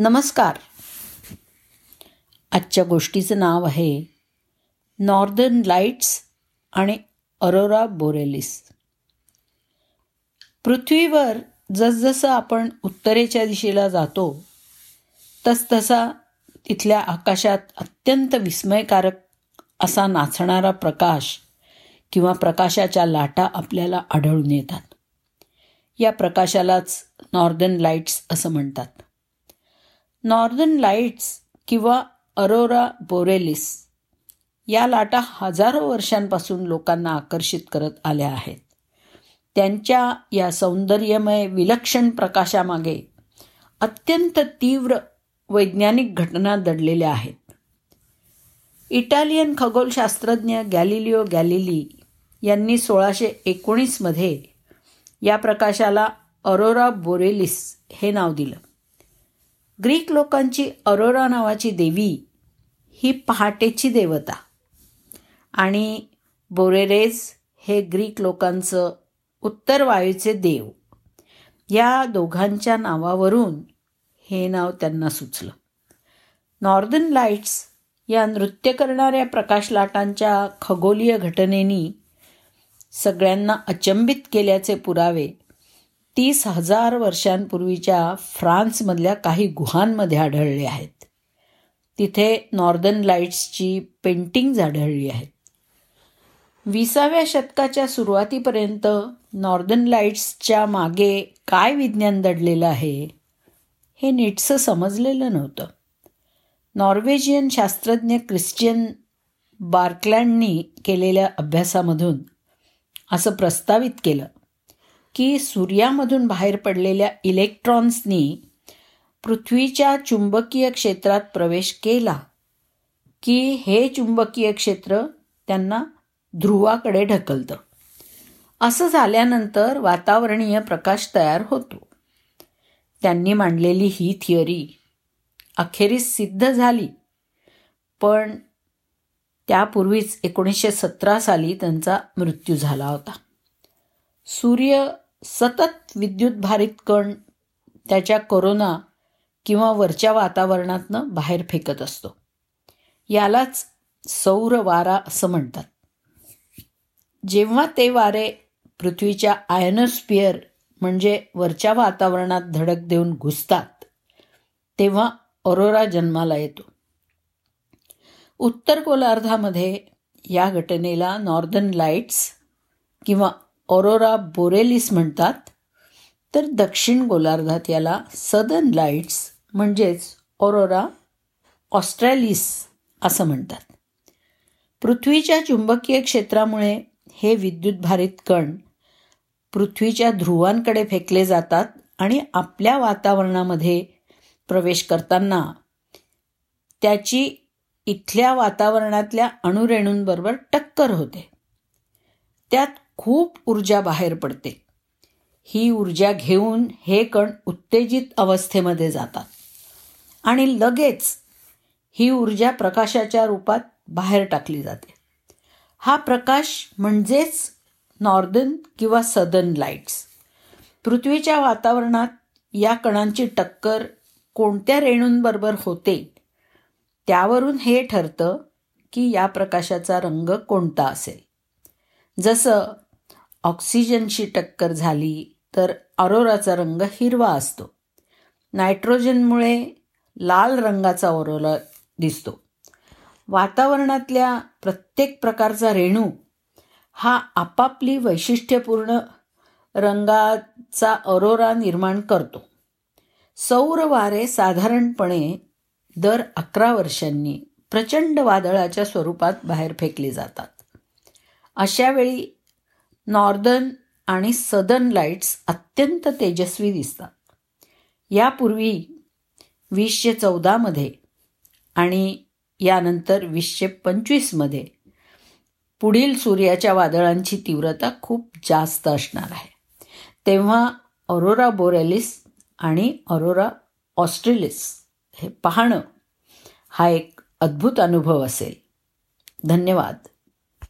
नमस्कार. आजच्या गोष्टीचं नाव आहे नॉर्दर्न लाईट्स आणि अरोरा बोरेलिस. पृथ्वीवर जसजसं आपण उत्तरेच्या दिशेला जातो तसतसा तिथल्या आकाशात अत्यंत विस्मयकारक असा नाचणारा प्रकाश किंवा प्रकाशाच्या लाटा आपल्याला आढळून येतात. या प्रकाशालाच नॉर्दर्न लाईट्स असं म्हणतात. नॉर्दर्न लाईट्स किंवा अरोरा बोरेलिस या लाटा हजारो वर्षांपासून लोकांना आकर्षित करत आल्या आहेत. त्यांच्या या सौंदर्यमय विलक्षण प्रकाशामागे अत्यंत तीव्र वैज्ञानिक घटना दडलेल्या आहेत. इटालियन खगोलशास्त्रज्ञ गॅलिलिओ गॅलिली यांनी सोळाशे एकोणीसमध्ये या प्रकाशाला अरोरा बोरेलिस हे नाव दिलं. ग्रीक लोकांची अरोरा नावाची देवी ही पहाटेची देवता. आणि बोरेरेज हे ग्रीक लोकांचं उत्तर वायूचे देव. या दोघांच्या नावावरून हे नाव त्यांना सुचलं. नॉर्दर्न लाईट्स या नृत्य करणाऱ्या प्रकाश लाटांच्या खगोलीय घटनेनी सगळ्यांना अचंबित केल्याचे पुरावे तीस हजार वर्षांपूर्वीच्या फ्रान्समधल्या काही गुहांमध्ये आढळले आहेत. तिथे नॉर्दर्न लाईट्सची पेंटिंग्ज आढळली आहेत. विसाव्या शतकाच्या सुरुवातीपर्यंत नॉर्दर्न लाईट्सच्या मागे काय विज्ञान दडलेलं आहे हे नीटसं समजलेलं नव्हतं. नॉर्वेजियन शास्त्रज्ञ क्रिश्चियन बार्कलँडनी केलेल्या अभ्यासामधून असं प्रस्तावित केलं. की सूर्यामधून बाहेर पडलेल्या इलेक्ट्रॉन्सनी पृथ्वीच्या चुंबकीय क्षेत्रात प्रवेश केला की हे चुंबकीय क्षेत्र त्यांना ध्रुवाकडे ढकलतं. असं झाल्यानंतर वातावरणीय प्रकाश तयार होतो. त्यांनी मांडलेली ही थिअरी अखेरीस सिद्ध झाली. पण त्यापूर्वीच एकोणीसशे सतरा साली त्यांचा मृत्यू झाला होता. सूर्य सतत विद्युतभारित कण त्याच्या कोरोना किंवा वरच्या वातावरणातनं बाहेर फेकत असतो. यालाच सौर वारा असं म्हणतात. जेव्हा ते वारे पृथ्वीच्या आयनोस्पियर म्हणजे वरच्या वातावरणात धडक देऊन घुसतात तेव्हा अरोरा जन्माला येतो. उत्तर गोलार्धामध्ये या घटनेला नॉर्दर्न लाईट्स किंवा ऑरोरा बोरेलिस म्हणतात तर दक्षिण गोलार्धात याला सदर्न लाईट्स म्हणजेच ऑरोरा ऑस्ट्रॅलिस असं म्हणतात. पृथ्वीच्या चुंबकीय क्षेत्रामुळे हे विद्युतभारित कण पृथ्वीच्या ध्रुवांकडे फेकले जातात आणि आपल्या वातावरणामध्ये प्रवेश करताना त्याची इथल्या वातावरणातल्या अणुरेणूंबरोबर टक्कर होते. त्यात खूप ऊर्जा बाहेर पडते. ही ऊर्जा घेऊन हे कण उत्तेजित अवस्थेमध्ये जातात. आणि लगेच ही ऊर्जा प्रकाशाच्या रूपात बाहेर टाकली जाते. हा प्रकाश म्हणजेच नॉर्दर्न किंवा सदर्न लाईट्स पृथ्वीच्या वातावरणात या कणांची टक्कर कोणत्या रेणूंबरोबर होते त्यावरून हे ठरतं की या प्रकाशाचा रंग कोणता असेल. जसं ऑक्सिजनशी टक्कर झाली तर अरोराचा रंग हिरवा असतो. नायट्रोजनमुळे लाल रंगाचा ओरोला दिसतो. वातावरणातल्या प्रत्येक प्रकारचा रेणू हा आपापली वैशिष्ट्यपूर्ण रंगाचा अरोरा निर्माण करतो. सौर वारे साधारणपणे दर अकरा वर्षांनी प्रचंड वादळाच्या स्वरूपात बाहेर फेकले जातात. अशावेळी नॉर्दर्न आणि सदर्न लाईट्स अत्यंत तेजस्वी दिसतात. यापूर्वी वीसशे चौदामध्ये आणि यानंतर वीसशे पंचवीसमध्ये पुढील सूर्याच्या वादळांची तीव्रता खूप जास्त असणार आहे. तेव्हा अरोरा बोरेलिस आणि अरोरा ऑस्ट्रेलिस हे पाहणं हा एक अद्भुत अनुभव असेल. धन्यवाद.